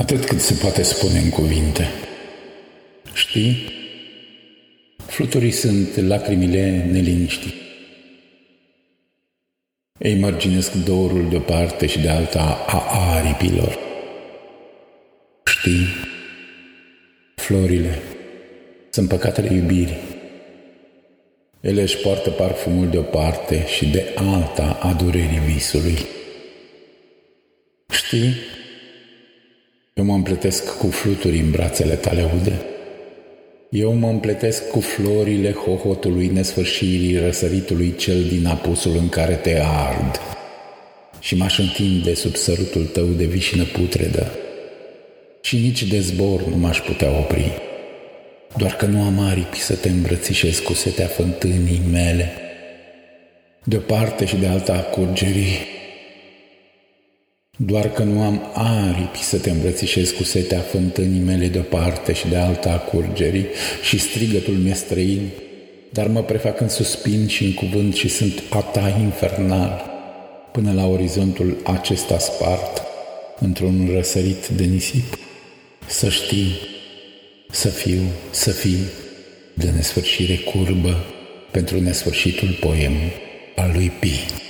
Atât cât se poate spune în cuvinte. Știi? Fluturii sunt lacrimile neliniștii. Ei mărginesc dorul de o parte și de alta a aripilor. Știi? Florile sunt păcatele iubirii. Ele își poartă parfumul de o parte și de alta a durerii visului. Știi? Eu mă împletesc cu fluturi în brațele tale ude. Eu mă împletesc cu florile hohotului nesfârșirii răsăritului cel din apusul în care te ard. Și m-aș întinde sub sărutul tău de vișină putredă. Și nici de zbor nu m-aș putea opri, doar că nu am aripi să te îmbrățișez cu setea fântânii mele, de o parte și de alta a curgerii, doar că nu am aripi să te îmbrățișez cu setea fântânii mele de o parte și de alta a curgerii și strigătul mi străin, dar mă prefac în suspin și în cuvânt și sunt a ta infernal, până la orizontul acesta spart, într-un răsărit de nisip. Să știi, să fiu, să fii, de nesfârșire curbă pentru nesfârșitul poem al lui Pi.